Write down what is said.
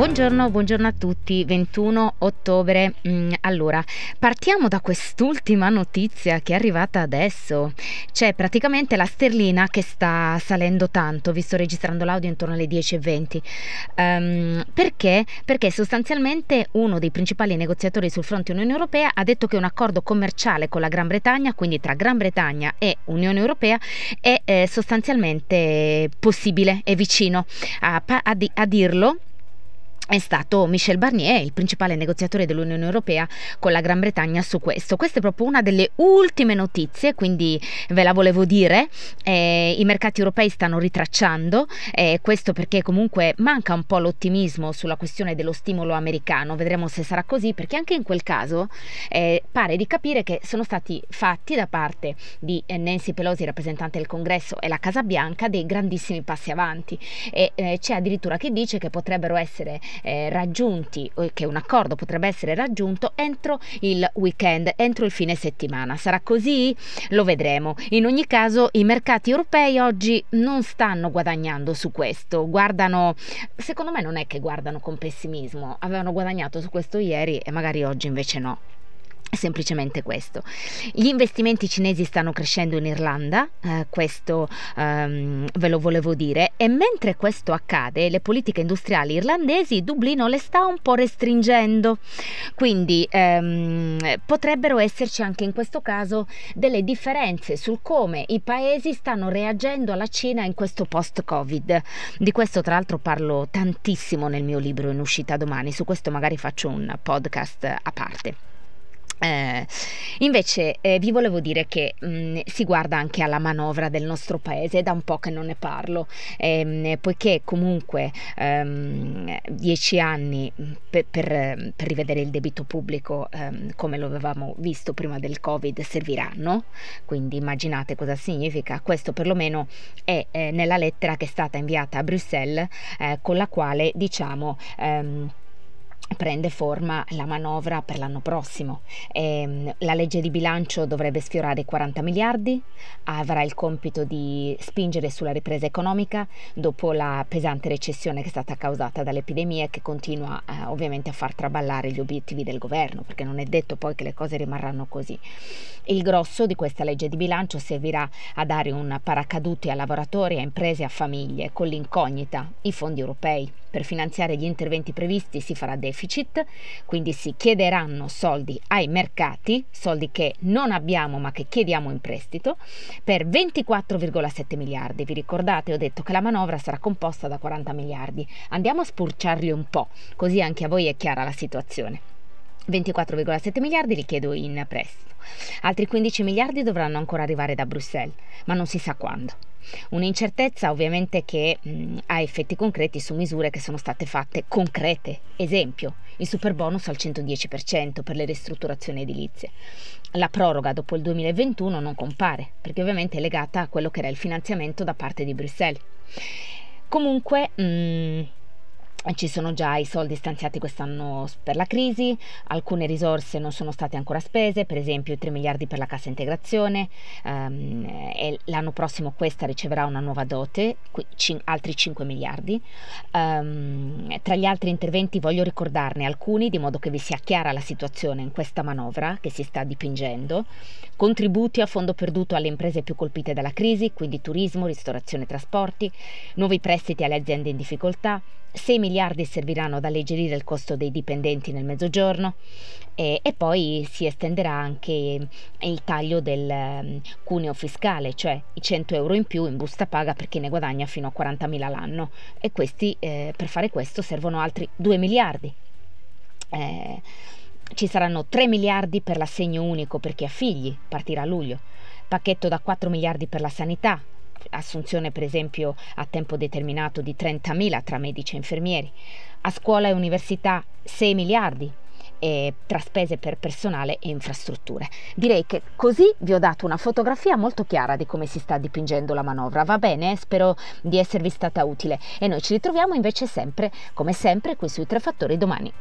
Buongiorno, buongiorno a tutti, 21 ottobre. Mm, allora, partiamo da quest'ultima notizia che è arrivata adesso. C'è praticamente la sterlina che sta salendo tanto, vi sto registrando l'audio intorno alle 10.20. Um, ehm, perché? Perché sostanzialmente uno dei principali negoziatori sul fronte Unione Europea ha detto che un accordo commerciale con la Gran Bretagna, quindi tra Gran Bretagna e Unione Europea, è eh, sostanzialmente possibile, è vicino a, a, a dirlo è stato Michel Barnier, il principale negoziatore dell'Unione Europea con la Gran Bretagna su questo. Questa è proprio una delle ultime notizie, quindi ve la volevo dire. Eh, I mercati europei stanno ritracciando, eh, questo perché comunque manca un po' l'ottimismo sulla questione dello stimolo americano. Vedremo se sarà così, perché anche in quel caso eh, pare di capire che sono stati fatti da parte di Nancy Pelosi, rappresentante del Congresso, e la Casa Bianca dei grandissimi passi avanti. E eh, c'è addirittura chi dice che potrebbero essere eh, raggiunti, che un accordo potrebbe essere raggiunto entro il weekend, entro il fine settimana. Sarà così? Lo vedremo. In ogni caso i mercati europei oggi non stanno guadagnando su questo, guardano, secondo me non è che guardano con pessimismo, avevano guadagnato su questo ieri e magari oggi invece no semplicemente questo. Gli investimenti cinesi stanno crescendo in Irlanda, eh, questo ehm, ve lo volevo dire, e mentre questo accade, le politiche industriali irlandesi Dublino le sta un po' restringendo, quindi ehm, potrebbero esserci anche in questo caso delle differenze sul come i paesi stanno reagendo alla Cina in questo post-Covid. Di questo tra l'altro parlo tantissimo nel mio libro in uscita domani, su questo magari faccio un podcast a parte. Eh, invece eh, vi volevo dire che mh, mm, si guarda anche alla manovra del nostro paese, è da un po' che non ne parlo, ehm, poiché comunque ehm, dieci anni mm, per, per, per, rivedere il debito pubblico ehm, come lo avevamo visto prima del Covid serviranno, quindi immaginate cosa significa, questo perlomeno è eh, nella lettera che è stata inviata a Bruxelles eh, con la quale diciamo ehm, prende forma la manovra per l'anno prossimo. Eh, la legge di bilancio dovrebbe sfiorare i 40 miliardi, avrà il compito di spingere sulla ripresa economica dopo la pesante recessione che è stata causata dall'epidemia e che continua eh, ovviamente a far traballare gli obiettivi del governo, perché non è detto poi che le cose rimarranno così. Il grosso di questa legge di bilancio servirà a dare un paracadute a lavoratori, a imprese a famiglie con l'incognita, i fondi europei. Per finanziare gli interventi previsti si farà deficit, quindi si chiederanno soldi ai mercati, soldi che non abbiamo ma che chiediamo in prestito, per 24,7 miliardi. Vi ricordate? Ho detto che la manovra sarà composta da 40 miliardi. Andiamo a spurciarli un po', così anche a voi è chiara la situazione. 24,7 miliardi li chiedo in prestito. Altri 15 miliardi dovranno ancora arrivare da Bruxelles, ma non si sa quando. Un'incertezza ovviamente che mh, ha effetti concreti su misure che sono state fatte concrete. Esempio, il super bonus al 110% per le ristrutturazioni edilizie. La proroga dopo il 2021 non compare, perché ovviamente è legata a quello che era il finanziamento da parte di Bruxelles. Comunque, mh, ci sono già i soldi stanziati quest'anno per la crisi, alcune risorse non sono state ancora spese, per esempio i 3 miliardi per la cassa integrazione, um, e l'anno prossimo questa riceverà una nuova dote, cin- altri 5 miliardi. Um, tra gli altri interventi voglio ricordarne alcuni di modo che vi sia chiara la situazione in questa manovra che si sta dipingendo. Contributi a fondo perduto alle imprese più colpite dalla crisi, quindi turismo, ristorazione e trasporti, nuovi prestiti alle aziende in difficoltà, 6 miliardi serviranno ad alleggerire il costo dei dipendenti nel mezzogiorno e, e poi si estenderà anche il taglio del um, cuneo fiscale, cioè i 100 euro in più in busta paga per chi ne guadagna fino a 40.000 l'anno e questi, eh, per fare questo servono altri 2 miliardi. Eh, ci saranno 3 miliardi per l'assegno unico per chi ha figli, partirà a luglio, pacchetto da 4 miliardi per la sanità, assunzione per esempio a tempo determinato di 30.000 tra medici e infermieri, a scuola e università 6 miliardi e tra spese per personale e infrastrutture. Direi che così vi ho dato una fotografia molto chiara di come si sta dipingendo la manovra. Va bene? Spero di esservi stata utile e noi ci ritroviamo invece sempre, come sempre, qui sui tre fattori domani.